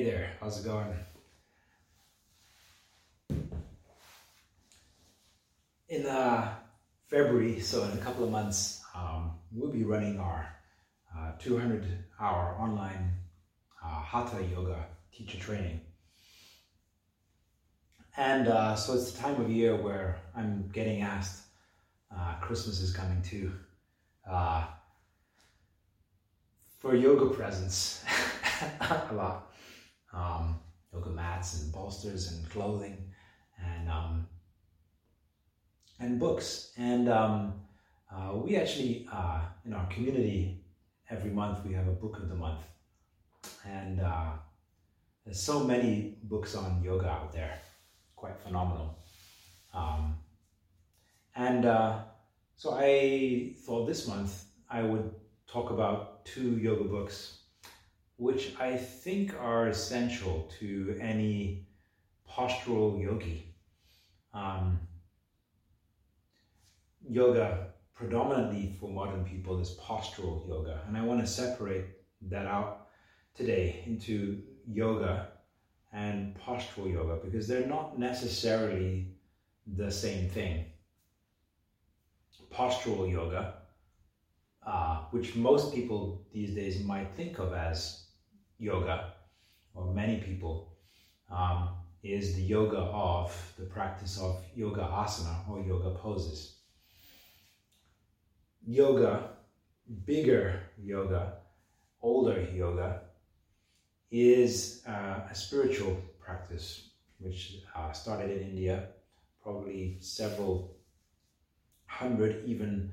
Hey there, how's it going? In uh, February, so in a couple of months, um, we'll be running our uh, 200 hour online uh, Hatha Yoga teacher training. And uh, so it's the time of year where I'm getting asked, uh, Christmas is coming too, uh, for yoga presents a lot. Um, yoga mats and bolsters and clothing and um, and books. And um, uh, we actually, uh, in our community, every month we have a book of the month. And uh, there's so many books on yoga out there, quite phenomenal. Um, and uh, so I thought this month I would talk about two yoga books which I think are essential to any postural yogi. Um, yoga, predominantly for modern people, is postural yoga, and I want to separate that out today into yoga and postural yoga because they're not necessarily the same thing. Postural yoga, uh, which most people these days might think of as yoga, or many people, um, is the yoga of the practice of yoga asana or yoga poses. Yoga, bigger yoga, older yoga, is uh, a spiritual practice which uh, started in India, probably several hundred, even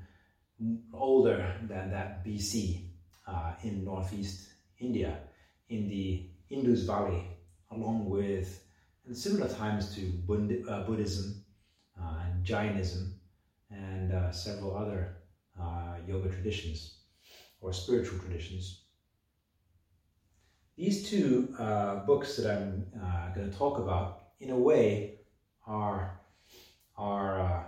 older than that BC uh, in northeast India in the Indus Valley, along with and similar times to uh, Buddhism uh, and Jainism and uh, several other uh, yoga traditions or spiritual traditions. These two uh, books that I'm uh, going to talk about, in a way, are are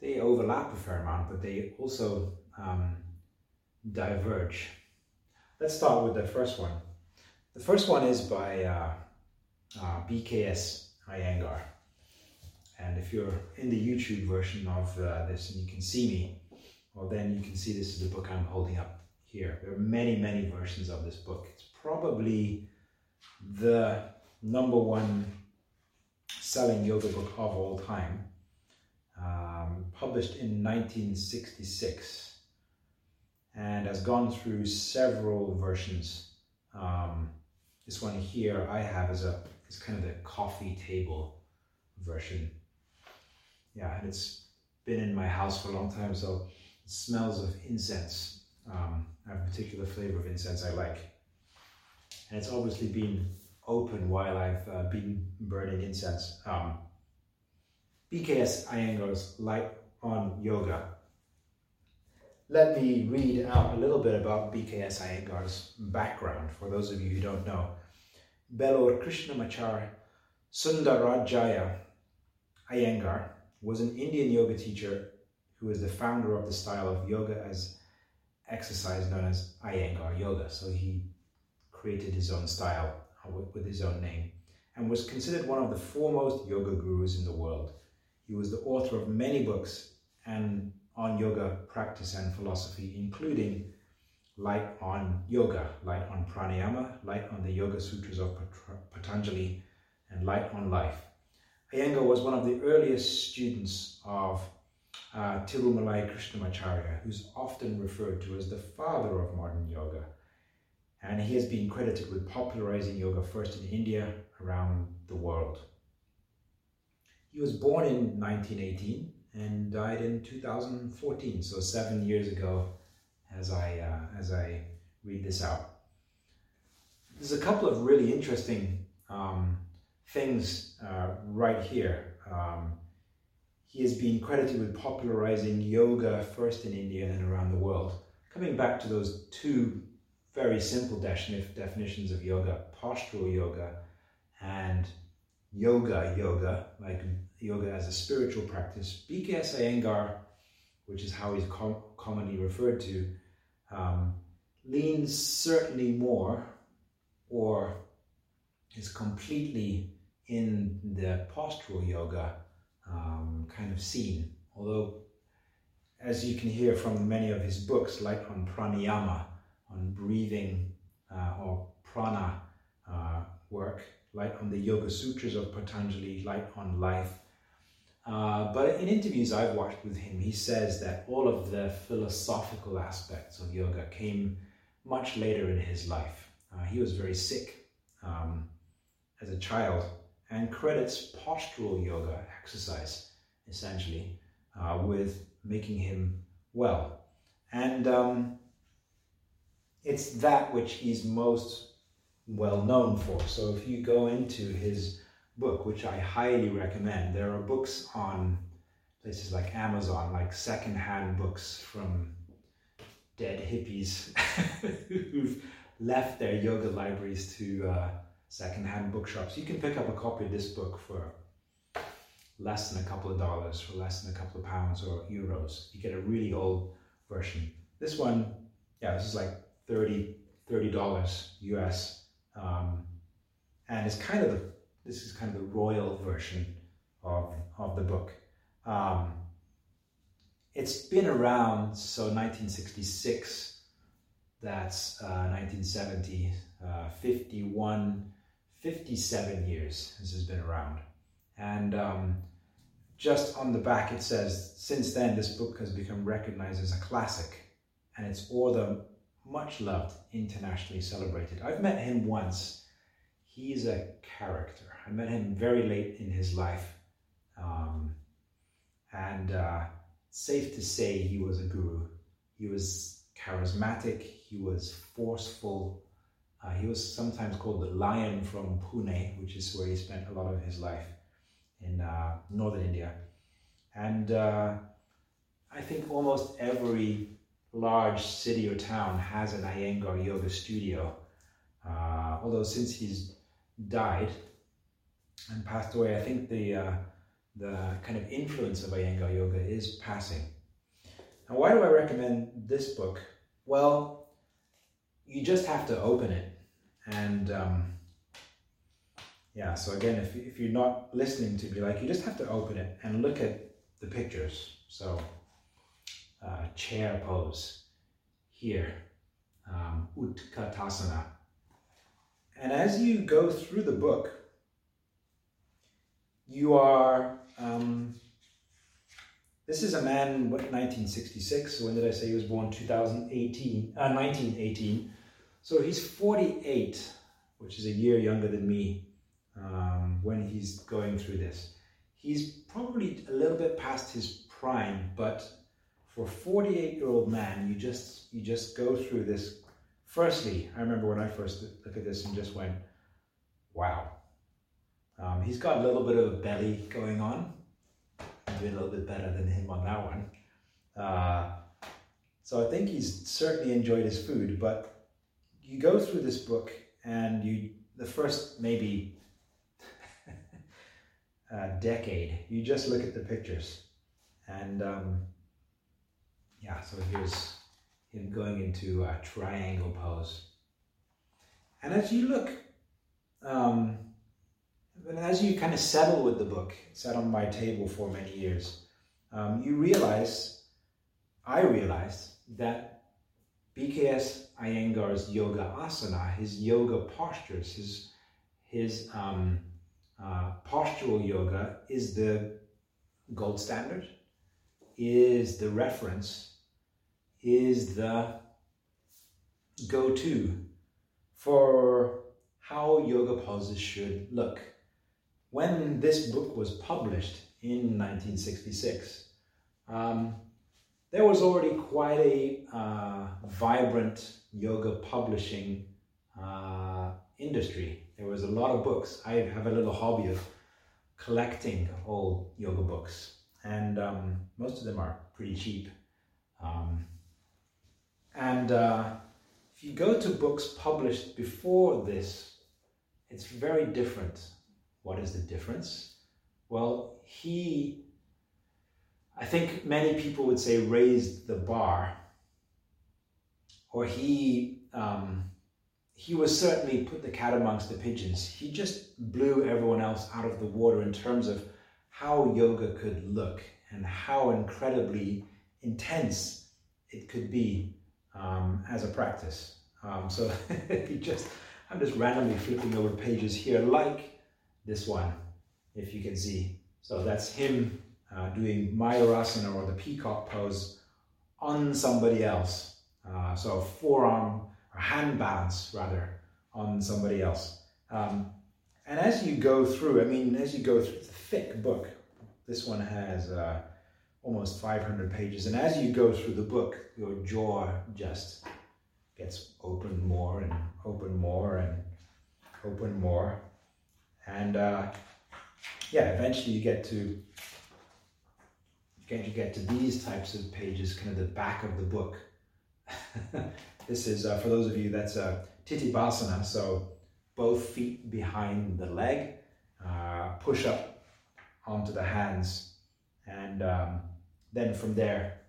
they overlap a fair amount, but they also um, diverge. Let's start with the first one. The first one is by uh, uh, BKS Iyengar. And if you're in the YouTube version of uh, this and you can see me, well, then you can see this is the book I'm holding up here. There are many, many versions of this book. It's probably the number one selling yoga book of all time, um, published in 1966 and has gone through several versions. Um, this one here I have is a is kind of the coffee table version. Yeah, and it's been in my house for a long time, so it smells of incense. Um, I have a particular flavor of incense I like. And it's obviously been open while I've uh, been burning incense. Um, BKS Iyengar's Light on Yoga. Let me read out a little bit about BKS Iyengar's background for those of you who don't know. Belur Krishnamachar Sundarajaya Iyengar was an Indian yoga teacher who is the founder of the style of yoga as exercise known as Iyengar Yoga. So he created his own style with his own name and was considered one of the foremost yoga gurus in the world. He was the author of many books and on yoga practice and philosophy, including light on yoga, light on pranayama, light on the Yoga Sutras of Patanjali, and light on life. Iyengar was one of the earliest students of uh, Tirumalai Krishnamacharya, who's often referred to as the father of modern yoga. And he has been credited with popularizing yoga first in India, around the world. He was born in 1918 and died in 2014, so seven years ago as I, uh, as I read this out. There's a couple of really interesting um, things uh, right here. Um, he has been credited with popularizing yoga first in India and around the world. Coming back to those two very simple definitions of yoga, postural yoga and yoga yoga, like yoga as a spiritual practice, BKS Iyengar, which is how he's com- commonly referred to, um, leans certainly more or is completely in the postural yoga um, kind of scene. Although, as you can hear from many of his books, like on pranayama, on breathing uh, or prana uh, work, like on the Yoga Sutras of Patanjali, light on life. Uh, but in interviews I've watched with him, he says that all of the philosophical aspects of yoga came much later in his life. Uh, he was very sick um, as a child and credits postural yoga exercise essentially uh, with making him well. And um, it's that which he's most well known for. So if you go into his book, which I highly recommend, there are books on places like Amazon, like secondhand books from dead hippies who've left their yoga libraries to uh, secondhand bookshops. You can pick up a copy of this book for less than a couple of dollars, for less than a couple of pounds or euros. You get a really old version. This one, yeah, this is like 30 $30 US. Um, and it's kind of the, this is kind of the royal version of, of the book. Um, it's been around, so 1966, that's uh, 1970, uh, 51, 57 years this has been around. And um, just on the back it says, since then this book has become recognized as a classic and it's all the much loved, internationally celebrated. I've met him once. He's a character. I met him very late in his life. Um, and uh, safe to say he was a guru. He was charismatic, he was forceful, uh, he was sometimes called the lion from Pune, which is where he spent a lot of his life in uh, northern India. And uh, I think almost every large city or town has an Iyengar yoga studio. Uh, although since he's died and passed away, I think the uh, the kind of influence of Iyengar yoga is passing. Now, why do I recommend this book? Well, you just have to open it and um, yeah, so again, if, if you're not listening to me, like you just have to open it and look at the pictures. So uh, chair pose here, um, Utkatasana. And as you go through the book, you are, um, this is a man, what, 1966, when did I say he was born? 2018, uh, 1918. So he's 48, which is a year younger than me um, when he's going through this. He's probably a little bit past his prime, but for a 48 year old man, you just you just go through this. Firstly, I remember when I first looked at this and just went, "Wow." Um, he's got a little bit of a belly going on. I'm doing a little bit better than him on that one. Uh, so I think he's certainly enjoyed his food, but you go through this book and you the first maybe uh, decade you just look at the pictures and um, yeah so here's him going into a triangle pose. And as you look um, and as you kind of settle with the book sat on my table for many years um, you realize i realized that BKS Iyengar's yoga asana, his yoga postures, his, his um, uh, postural yoga is the gold standard, is the reference, is the go to for how yoga poses should look. When this book was published in 1966, um, there was already quite a uh, vibrant yoga publishing uh, industry. There was a lot of books. I have a little hobby of collecting old yoga books, and um, most of them are pretty cheap. Um, and uh, if you go to books published before this, it's very different. What is the difference? Well, he I think many people would say raised the bar, or he um, he was certainly put the cat amongst the pigeons. He just blew everyone else out of the water in terms of how yoga could look and how incredibly intense it could be um, as a practice. Um, so he just, I'm just randomly flipping over pages here, like this one, if you can see. So that's him uh, doing Mayurasana or the peacock pose on somebody else. Uh, so forearm or hand balance rather on somebody else. Um, and as you go through, I mean, as you go through, a thick book. This one has uh, almost 500 pages. And as you go through the book, your jaw just gets open more and open more and open more. And uh, yeah, eventually you get to you get to these types of pages, kind of the back of the book. this is, uh, for those of you, that's a uh, so both feet behind the leg, uh, push up onto the hands, and um, then from there,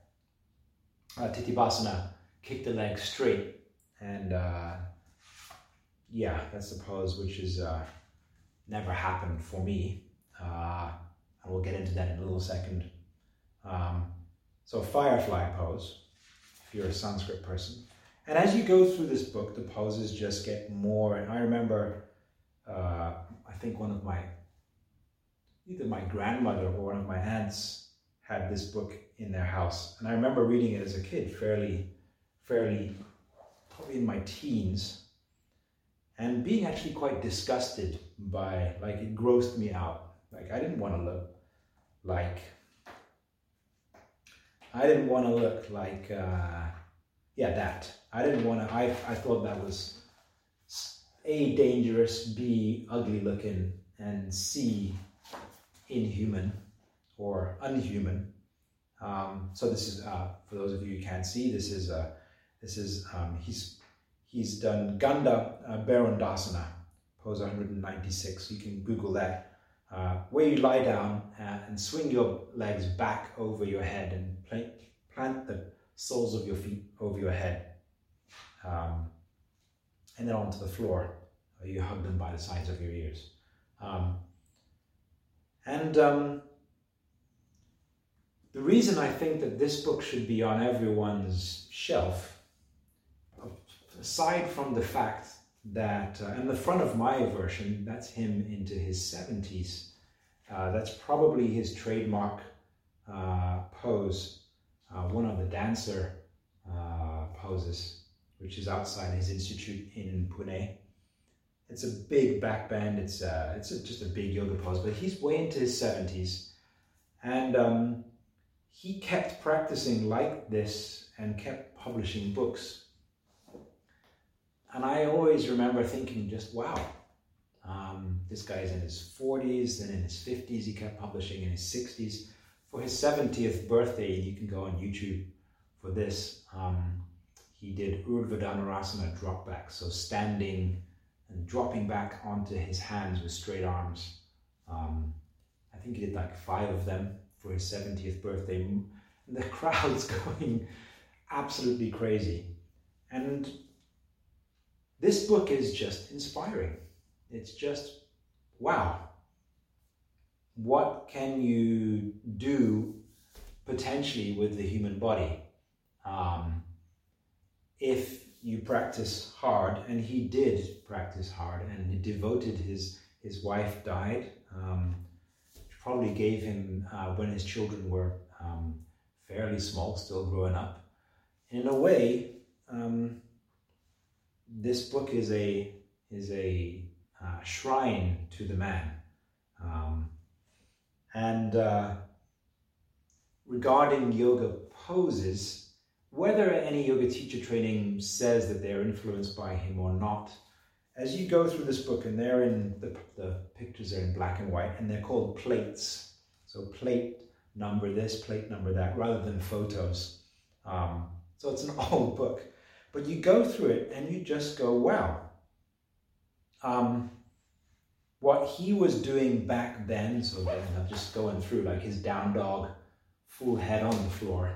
uh, Tittibhasana, kick the leg straight, and uh, yeah, that's the pose which is uh, never happened for me. Uh, and we'll get into that in a little second. Um, so firefly pose, if you're a Sanskrit person. And as you go through this book, the poses just get more. And I remember, uh, I think one of my, either my grandmother or one of my aunts had this book in their house. And I remember reading it as a kid, fairly, fairly, probably in my teens, and being actually quite disgusted by, like, it grossed me out. Like, I didn't want to look like I didn't want to look like, uh, yeah, that. I didn't want to, I, I thought that was A, dangerous, B, ugly looking, and C, inhuman or unhuman. Um, so this is, uh, for those of you who can't see, this is, uh, this is, um, he's, he's done Gandha uh, Bherundasana, pose 196. You can Google that uh, where you lie down uh, and swing your legs back over your head and plant, plant the soles of your feet over your head. Um, and then onto the floor. You hug them by the sides of your ears. Um, and um, the reason I think that this book should be on everyone's shelf, aside from the fact that uh, in the front of my version, that's him into his 70s. Uh, that's probably his trademark uh, pose, uh, one of the dancer uh, poses, which is outside his institute in Pune. It's a big back bend. It's uh, it's a, just a big yoga pose, but he's way into his 70s, and um, he kept practicing like this and kept publishing books and I always remember thinking, just wow, um, this guy's in his 40s, then in his 50s, he kept publishing in his 60s. For his 70th birthday, you can go on YouTube for this. Um, he did Urdhva drop back, so standing and dropping back onto his hands with straight arms. Um, I think he did like five of them for his 70th birthday. And the crowd's going absolutely crazy. And this book is just inspiring. It's just, wow. What can you do potentially with the human body um, if you practice hard? And he did practice hard and he devoted his, his wife died. Um, probably gave him uh, when his children were um, fairly small, still growing up. In a way, um, this book is a is a uh, shrine to the man. Um, and uh, regarding yoga poses, whether any yoga teacher training says that they're influenced by him or not, as you go through this book, and they're in the, the pictures are in black and white, and they're called plates. So plate number this, plate number that, rather than photos. Um, so it's an old book. But you go through it and you just go, wow. Um, what he was doing back then, so then I'm just going through like his down dog, full head on the floor.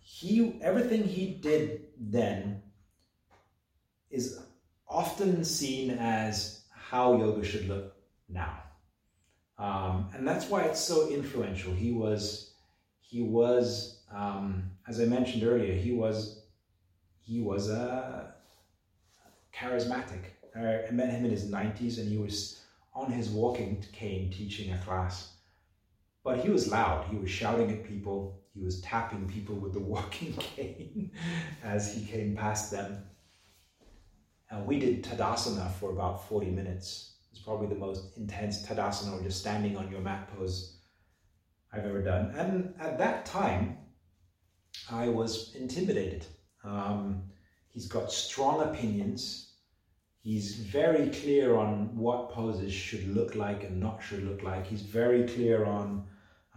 He everything he did then is often seen as how yoga should look now. Um, and that's why it's so influential. He was, he was, um, as I mentioned earlier, he was, he was a charismatic. I met him in his 90s and he was on his walking cane teaching a class. But he was loud. He was shouting at people. He was tapping people with the walking cane as he came past them. And we did Tadasana for about 40 minutes. It's probably the most intense Tadasana or just standing on your mat pose I've ever done. And at that time, I was intimidated. Um, he's got strong opinions He's very clear on what poses should look like and not should look like. He's very clear on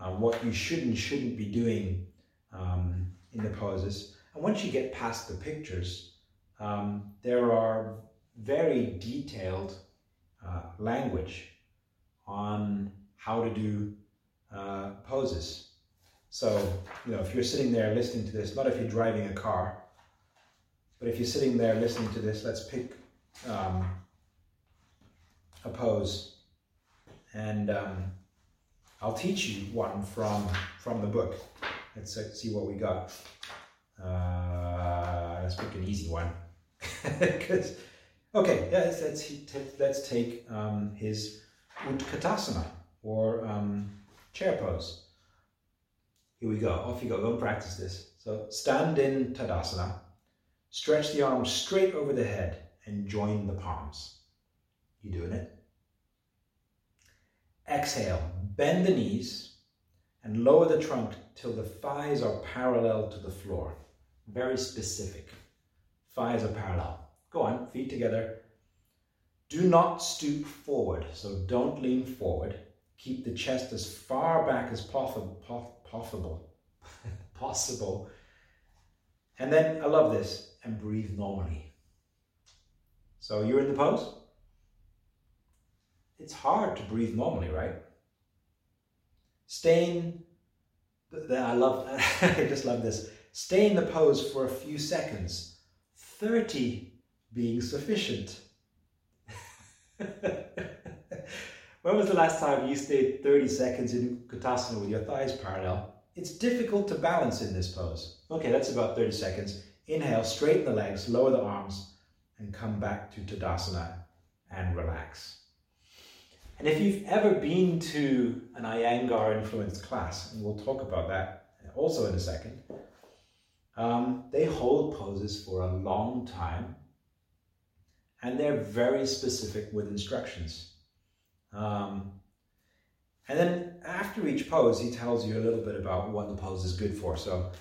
uh, what you should and shouldn't be doing um, in the poses. And once you get past the pictures, um, there are very detailed uh, language on how to do uh, poses. So, you know, if you're sitting there listening to this, not if you're driving a car, but if you're sitting there listening to this, let's pick um, a pose, and um, I'll teach you one from from the book. Let's see what we got. Uh, let's pick an easy one. Because okay, let's let's, let's take um, his Utkatasana or um, chair pose. Here we go. Off you go. Go and practice this. So stand in Tadasana. Stretch the arms straight over the head and join the palms. You doing it? Exhale, bend the knees and lower the trunk till the thighs are parallel to the floor. Very specific. Thighs are parallel. Go on, feet together. Do not stoop forward, so don't lean forward. Keep the chest as far back as possible. Possible. possible. And then, I love this, and breathe normally. So you're in the pose. It's hard to breathe normally, right? Staying, I love, I just love this. Stay in the pose for a few seconds, 30 being sufficient. when was the last time you stayed 30 seconds in Utkatasana with your thighs parallel? It's difficult to balance in this pose. Okay, that's about 30 seconds. Inhale, straighten the legs, lower the arms, and come back to Tadasana and relax. And if you've ever been to an Iyengar influenced class, and we'll talk about that also in a second, um, they hold poses for a long time and they're very specific with instructions. Um, and then after each pose, he tells you a little bit about what the pose is good for. So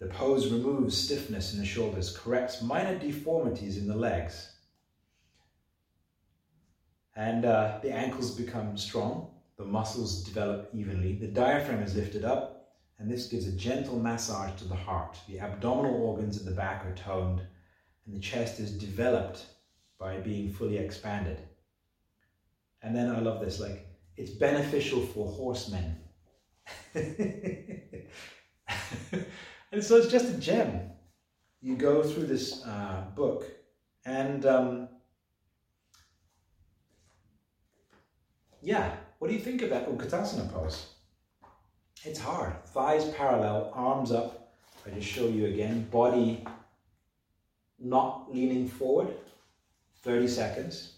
the pose removes stiffness in the shoulders, corrects minor deformities in the legs. And uh, the ankles become strong, the muscles develop evenly, the diaphragm is lifted up, and this gives a gentle massage to the heart. The abdominal organs in the back are toned, and the chest is developed by being fully expanded. And then I love this, like, it's beneficial for horsemen. And so it's just a gem. You go through this uh, book, and um, yeah, what do you think that Utkatasana pose? It's hard. Thighs parallel, arms up. I just show you again. Body not leaning forward. 30 seconds.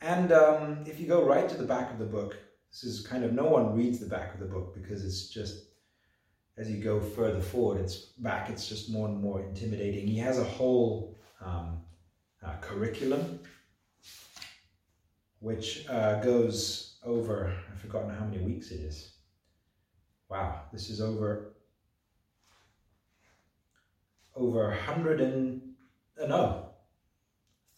And um, if you go right to the back of the book, this is kind of no one reads the back of the book because it's just as you go further forward, it's back, it's just more and more intimidating. He has a whole um, uh, curriculum which uh, goes over, I've forgotten how many weeks it is. Wow, this is over over 100 and, uh, no,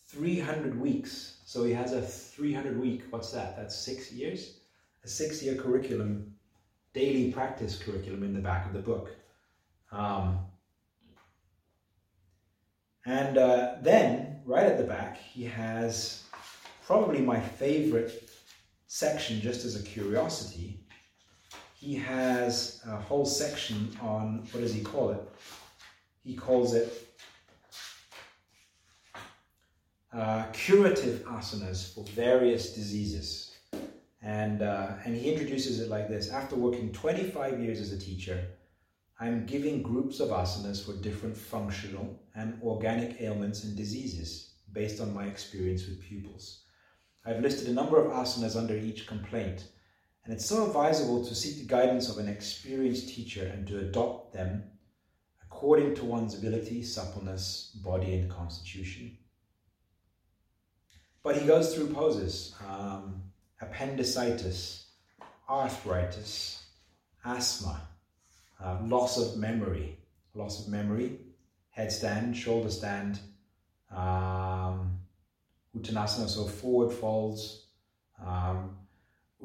300 weeks. So he has a 300 week, what's that? That's six years? A six year curriculum daily practice curriculum in the back of the book. Um, and uh, then, right at the back, he has probably my favorite section, just as a curiosity. He has a whole section on what does he call it? He calls it uh, curative asanas for various diseases. And, uh, and he introduces it like this After working 25 years as a teacher, I'm giving groups of asanas for different functional and organic ailments and diseases based on my experience with pupils. I've listed a number of asanas under each complaint, and it's so advisable to seek the guidance of an experienced teacher and to adopt them according to one's ability, suppleness, body, and constitution. But he goes through poses um, appendicitis, arthritis, asthma, uh, loss of memory, loss of memory, headstand, shoulder stand, um, Uttanasana, so forward folds, um,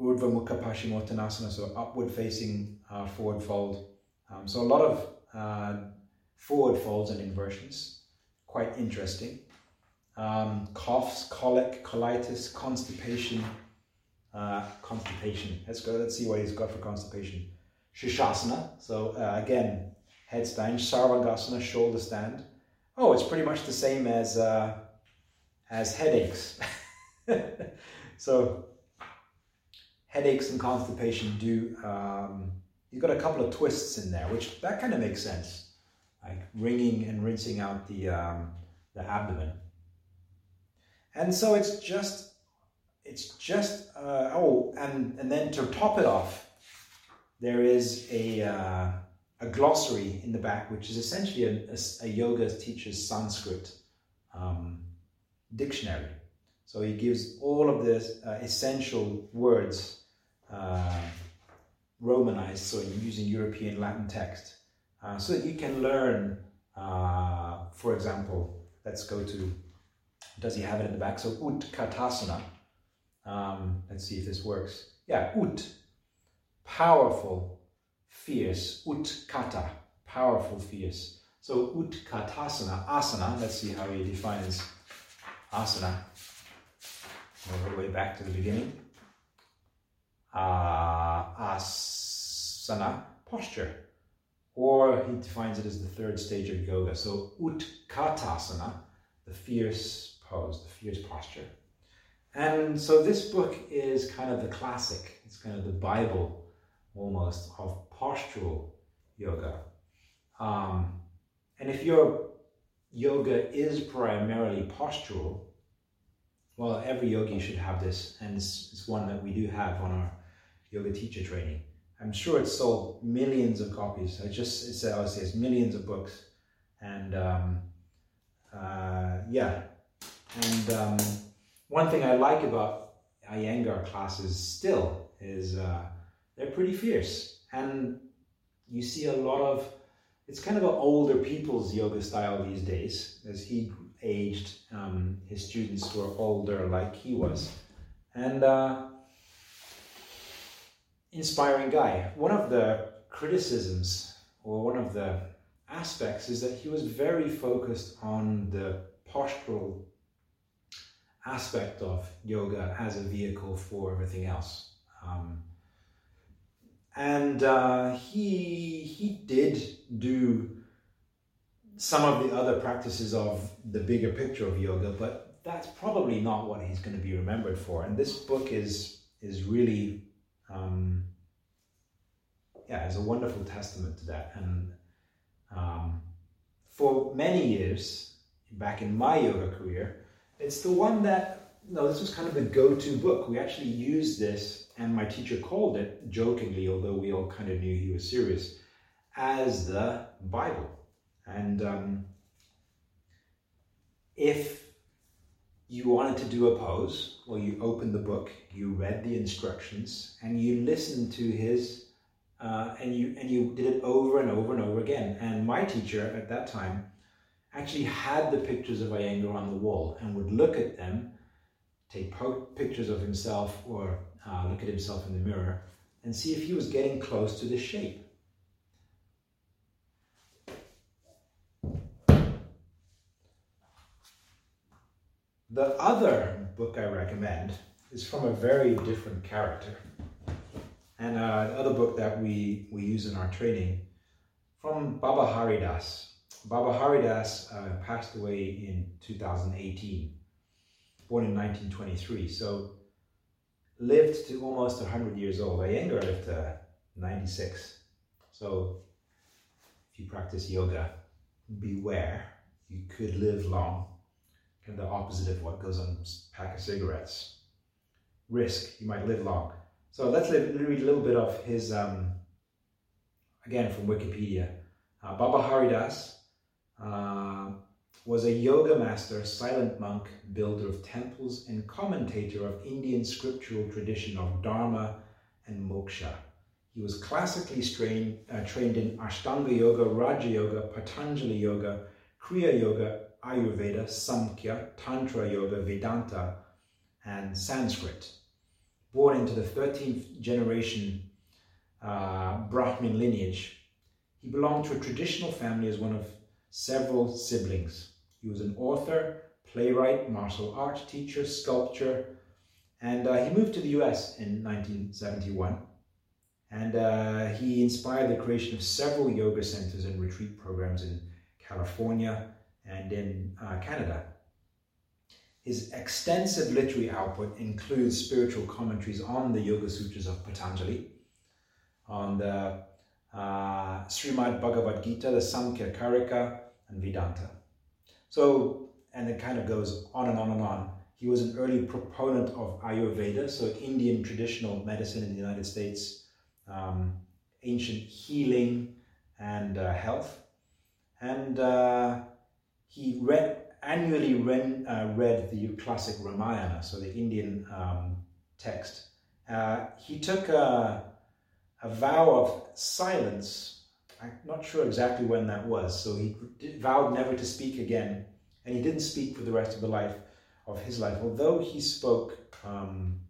Urdhva Mukha Paschimottanasana, so upward facing uh, forward fold. Um, so a lot of uh, forward folds and inversions, quite interesting. Um, coughs, colic, colitis, constipation, uh, constipation. Let's go, let's see what he's got for constipation. Shirshasana, so uh, again, headstand, Sarvangasana, shoulder stand. Oh, it's pretty much the same as uh, as headaches. so headaches and constipation do. Um, you've got a couple of twists in there, which that kind of makes sense, like wringing and rinsing out the um, the abdomen. And so it's just, it's just. Uh, oh, and and then to top it off, there is a. Uh, a glossary in the back, which is essentially a, a, a yoga teacher's Sanskrit um, dictionary. So he gives all of the uh, essential words uh, romanized, so using European Latin text, uh, so that you can learn, uh, for example, let's go to, does he have it in the back? So Utkatasana. Um, let's see if this works. Yeah, Ut, powerful, fierce. Utkata, powerful, fierce. So Utkatasana, asana, let's see how he defines asana. All the way back to the beginning. Uh, asana, posture. Or he defines it as the third stage of yoga. So Utkatasana, the fierce pose, the fierce posture. And so this book is kind of the classic, it's kind of the Bible almost of postural yoga. Um, and if your yoga is primarily postural, well, every yogi should have this, and it's, it's one that we do have on our yoga teacher training. I'm sure it's sold millions of copies. I just it's say it's millions of books, and um, uh, yeah, and um, one thing I like about Iyengar classes still is uh, they're pretty fierce, and you see a lot of it's kind of an older people's yoga style these days as he aged um, his students were older like he was. And uh, inspiring guy. One of the criticisms or one of the aspects is that he was very focused on the postural aspect of yoga as a vehicle for everything else um, and uh, he he did do some of the other practices of the bigger picture of yoga, but that's probably not what he's going to be remembered for. And this book is is really, um, yeah, is a wonderful testament to that. And um, for many years back in my yoga career, it's the one that no, this was kind of the go-to book. We actually used this and my teacher called it jokingly, although we all kind of knew he was serious, as the Bible. And um, if you wanted to do a pose, well, you opened the book, you read the instructions, and you listened to his, uh, and you and you did it over and over and over again. And my teacher at that time actually had the pictures of Iyengar on the wall and would look at them, take pictures of himself or uh, look at himself in the mirror, and see if he was getting close to the shape. The other book I recommend is from a very different character. And uh, the other book that we, we use in our training from Baba Hari Dass. Baba Hari Dass uh, passed away in 2018. born in 1923, so lived to almost 100 years old. Iyengar lived to 96. So if you practice yoga, beware, you could live long. Kind of the opposite of what goes on a pack of cigarettes. Risk, you might live long. So let's read a little bit of his, um, again from Wikipedia. Uh, Baba Hari Dass uh, was a yoga master, silent monk, builder of temples, and commentator of Indian scriptural tradition of Dharma and Moksha. He was classically strained, uh, trained in Ashtanga Yoga, Raja Yoga, Patanjali Yoga, Kriya Yoga, Ayurveda, Samkhya, Tantra Yoga, Vedanta, and Sanskrit. Born into the 13th generation uh, Brahmin lineage, he belonged to a traditional family as one of several siblings. He was an author, playwright, martial art teacher, sculptor, and uh, he moved to the US in 1971. And uh, he inspired the creation of several yoga centers and retreat programs in California and in uh, Canada. His extensive literary output includes spiritual commentaries on the Yoga Sutras of Patanjali, on the uh, Srimad Bhagavad Gita, the Samkhya Karika, and Vedanta. So, and it kind of goes on and on and on. He was an early proponent of Ayurveda, so Indian traditional medicine in the United States, um, ancient healing and uh, health. And uh, he read annually read, uh, read the classic Ramayana, so the Indian um, text. Uh, he took a, a vow of silence I'm not sure exactly when that was. So he vowed never to speak again, and he didn't speak for the rest of the life of his life. Although he spoke, um,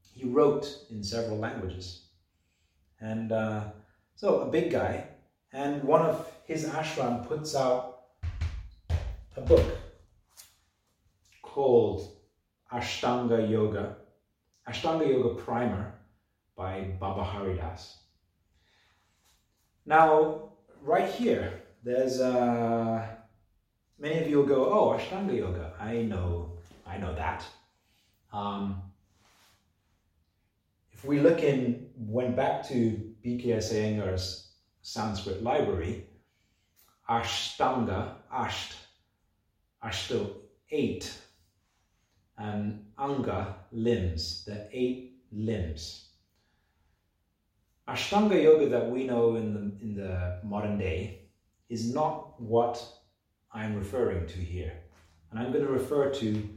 he wrote in several languages, and uh, so a big guy. And one of his ashram puts out a book called Ashtanga Yoga, Ashtanga Yoga Primer by Baba Hari Dass. Now, right here, there's uh, many of you will go, oh, Ashtanga Yoga. I know, I know that. Um, if we look in, went back to BKS Iyengar's Sanskrit library, Ashtanga, Asht, Ashto, eight, and Anga, limbs, the eight limbs. Ashtanga yoga that we know in the, in the modern day is not what I'm referring to here. And I'm going to refer to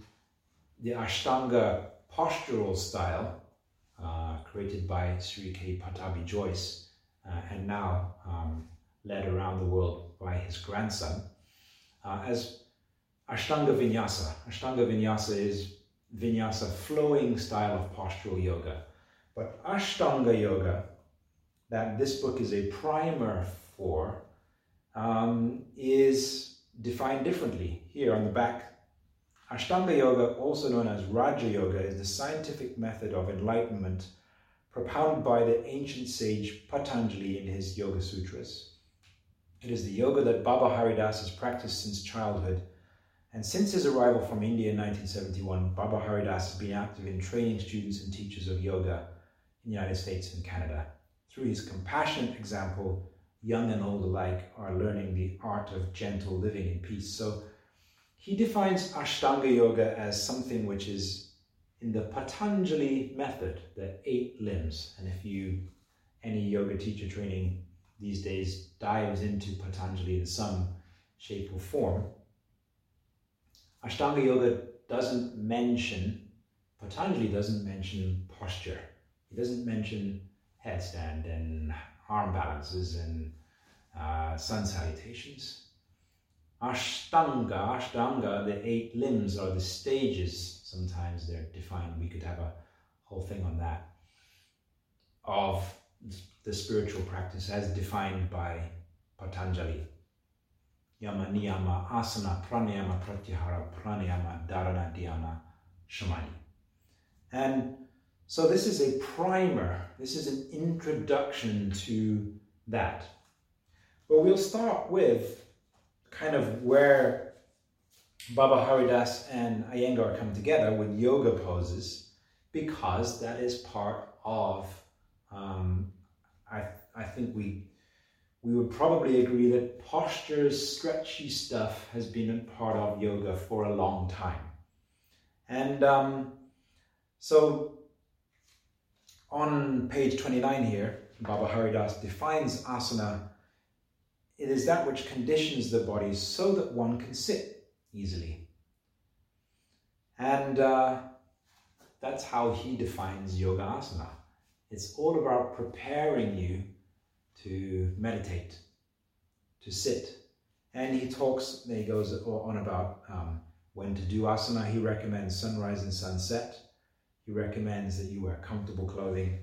the Ashtanga postural style uh, created by Sri K. Pattabhi Jois uh, and now um, led around the world by his grandson uh, as Ashtanga Vinyasa. Ashtanga Vinyasa is Vinyasa flowing style of postural yoga. But Ashtanga Yoga that this book is a primer for um, is defined differently here on the back. Ashtanga Yoga, also known as Raja Yoga, is the scientific method of enlightenment propounded by the ancient sage Patanjali in his Yoga Sutras. It is the yoga that Baba Hari Dass has practiced since childhood, and since his arrival from India in 1971, Baba Hari Dass has been active in training students and teachers of yoga in the United States and Canada. Through his compassionate example, young and old alike are learning the art of gentle living in peace. So he defines Ashtanga Yoga as something which is in the Patanjali method, the eight limbs. And if you, any yoga teacher training these days dives into Patanjali in some shape or form, Ashtanga Yoga doesn't mention, Patanjali doesn't mention posture. He doesn't mention headstand and arm balances and uh, sun salutations. Ashtanga, Ashtanga, the eight limbs are the stages, sometimes they're defined. We could have a whole thing on that, of the spiritual practice as defined by Patanjali. Yama, Niyama, Asana, Pranayama, Pratyahara, Pranayama, Dharana, Dhyana, Samadhi. And so this is a primer, this is an introduction to that. But we'll start with kind of where Baba Hari Dass and Iyengar come together with yoga poses because that is part of, um, I, I think we, we would probably agree that postures, stretchy stuff has been a part of yoga for a long time. And um, so on page 29 here, Baba Hari Dass defines asana. It is that which conditions the body so that one can sit easily. And uh, that's how he defines yoga asana. It's all about preparing you to meditate, to sit. And he talks, he goes on about um, when to do asana. He recommends sunrise and sunset. He recommends that you wear comfortable clothing.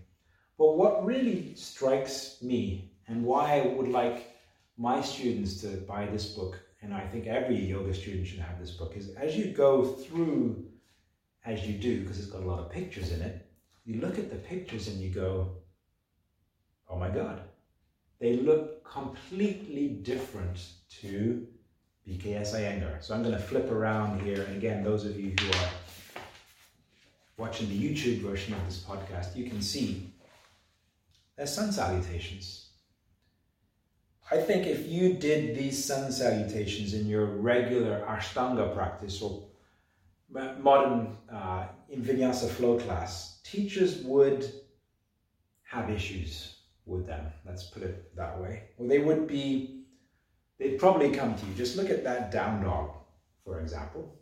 But what really strikes me and why I would like my students to buy this book, and I think every yoga student should have this book, is as you go through, as you do, because it's got a lot of pictures in it, you look at the pictures and you go, oh my God, they look completely different to BKS Iyengar. So I'm going to flip around here. And again, those of you who are watching the YouTube version of this podcast, you can see there's sun salutations. I think if you did these sun salutations in your regular Ashtanga practice or modern uh, in Vinyasa flow class, teachers would have issues with them. Let's put it that way. Or they would be, they'd probably come to you. Just look at that down dog, for example.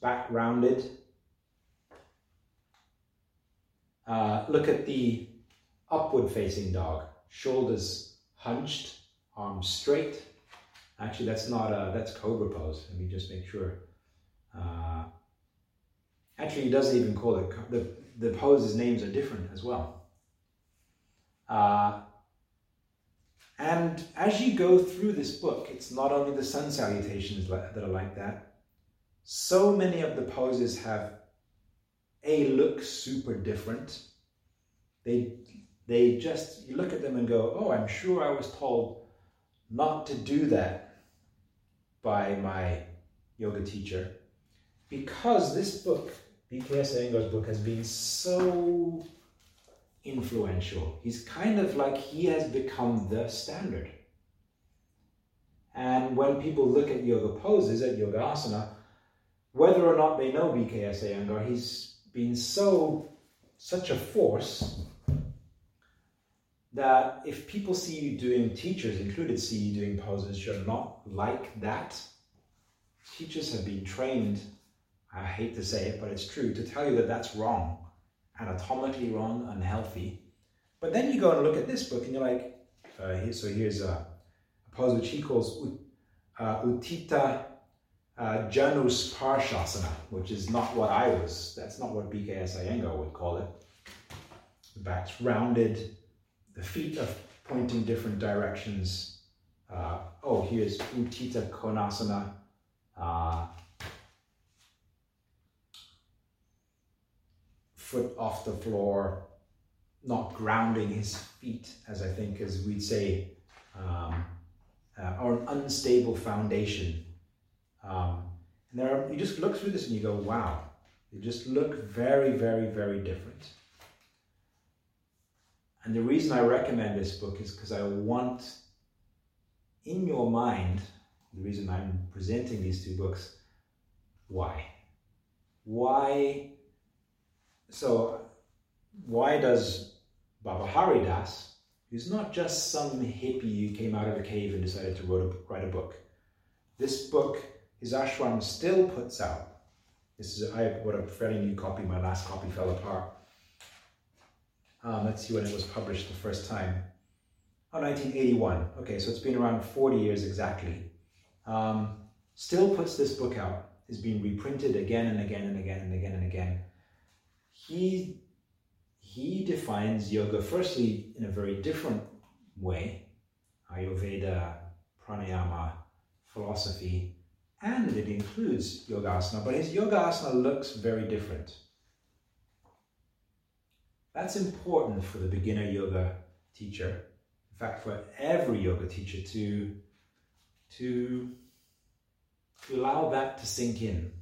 Back rounded. Uh, look at the upward facing dog, shoulders hunched, arms straight. Actually, that's not a, that's cobra pose. Let me just make sure. Uh, actually, he doesn't even call it, the, the poses names are different as well. Uh, and as you go through this book, it's not only the sun salutations that are like that. So many of the poses have a look super different. They they just, you look at them and go, oh, I'm sure I was told not to do that by my yoga teacher. Because this book, BKS Iyengar's book, has been so influential. He's kind of like he has become the standard. And when people look at yoga poses, at yoga asana, whether or not they know BKS Iyengar, he's been so such a force that if people see you doing, teachers included, see you doing poses you're not like that, teachers have been trained, I hate to say it, but it's true, to tell you that that's wrong, anatomically wrong, unhealthy. But then you go and look at this book and you're like, uh, so here's a, a, pose which he calls uh, Utthita uh, Janu Sparshasana, which is not what I was, that's not what BKS Iyengar would call it. The back's rounded, the feet are pointing different directions. Uh, oh, here's Utthita Konasana. Uh, foot off the floor, not grounding his feet, as I think, as we'd say, um, uh, or an unstable foundation. Um, and there are, you just look through this and you go, wow, they just look very, very, very different. And the reason I recommend this book is because I want in your mind, the reason I'm presenting these two books, why? Why? So, why does Baba Hari Dass, who's not just some hippie who came out of a cave and decided to write a book, this book, his ashram still puts out. This is, I bought a fairly new copy, my last copy fell apart um, let's see when it was published the first time. Oh, 1981. Okay, so it's been around 40 years exactly. Um, still puts this book out. Is being reprinted again and again and again and again and again. He he defines yoga firstly in a very different way, Ayurveda, pranayama, philosophy, and it includes yogasana. But his yogasana looks very different. That's important for the beginner yoga teacher. In fact, for every yoga teacher to, to to allow that to sink in.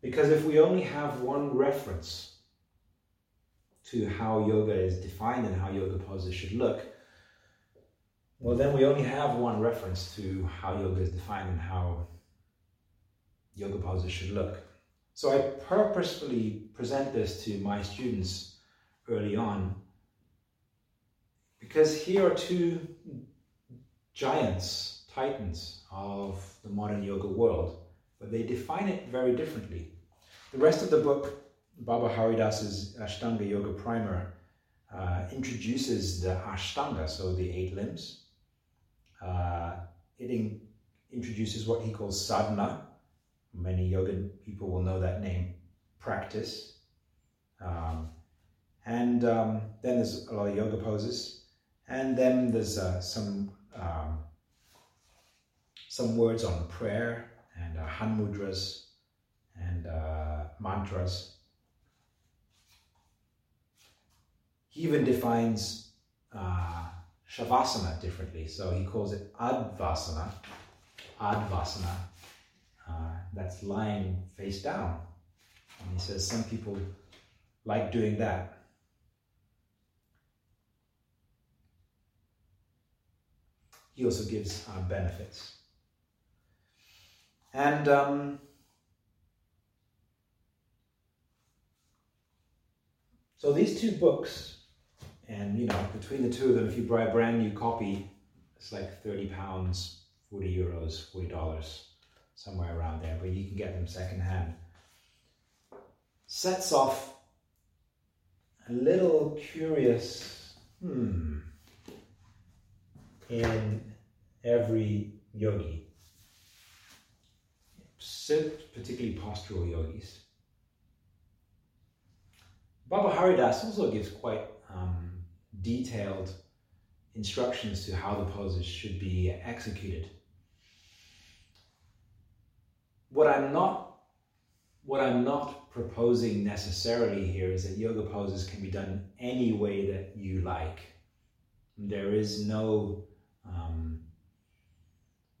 Because if we only have one reference to how yoga is defined and how yoga poses should look, well, then we only have one reference to how yoga is defined and how yoga poses should look. So I purposefully present this to my students early on because here are two giants, titans of the modern yoga world, but they define it very differently. The rest of the book, Baba Hari Dass's Ashtanga Yoga Primer, uh, introduces the Ashtanga, so the eight limbs. Uh, it in, introduces what he calls sadhana. Many yoga people will know that name, practice. Um, and um, then there's a lot of yoga poses. And then there's uh, some um, some words on prayer and uh, mudras and uh, mantras. He even defines uh, shavasana differently. So he calls it advasana. Advasana. Uh, that's lying face down. And he says some people like doing that. he also gives uh, benefits. And um, so these two books, and you know, between the two of them, if you buy a brand new copy, it's like 30 pounds, 40 euros, 40 dollars, somewhere around there, but you can get them secondhand. Sets off a little curious, hmm, in every yogi, particularly postural yogis. Baba Hari Dass also gives quite um, detailed instructions to how the poses should be executed. What I'm not what I'm not proposing necessarily here is that yoga poses can be done any way that you like. There is no um,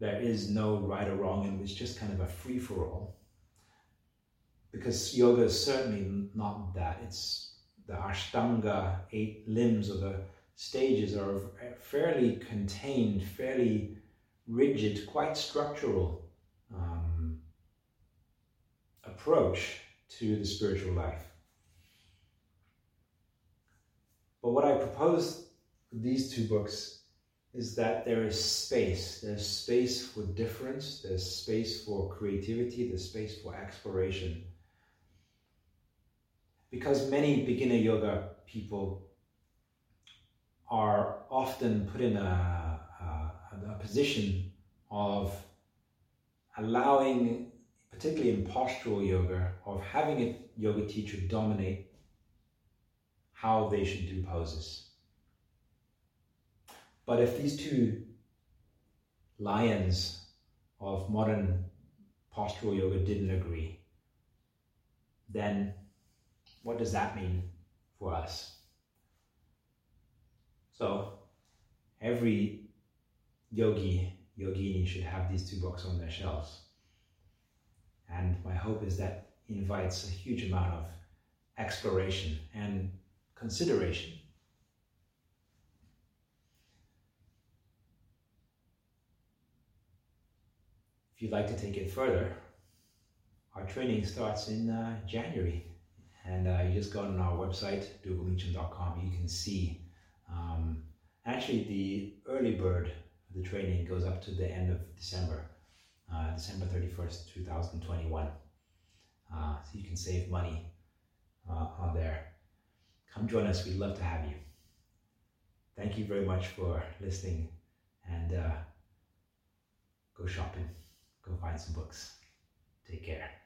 there is no right or wrong, and it's just kind of a free for all. Because yoga is certainly not that. It's the Ashtanga, eight limbs or the stages are a fairly contained, fairly rigid, quite structural um, approach to the spiritual life. But what I propose these two books is that there is space. There's space for difference, there's space for creativity, there's space for exploration. Because many beginner yoga people are often put in a, a, a position of allowing, particularly in postural yoga, of having a yoga teacher dominate how they should do poses. But if these two lions of modern postural yoga didn't agree, then what does that mean for us? So every yogi, yogini should have these two books on their shelves. And my hope is that invites a huge amount of exploration and consideration If you'd like to take it further, our training starts in uh, January. And uh, you just go on our website, dhugalmeachem.com, you can see. Um, actually, the early bird the training goes up to the end of December, uh, December 31st, 2021. Uh, so you can save money uh, on there. Come join us, we'd love to have you. Thank you very much for listening and uh, go shopping go find some books. Take care.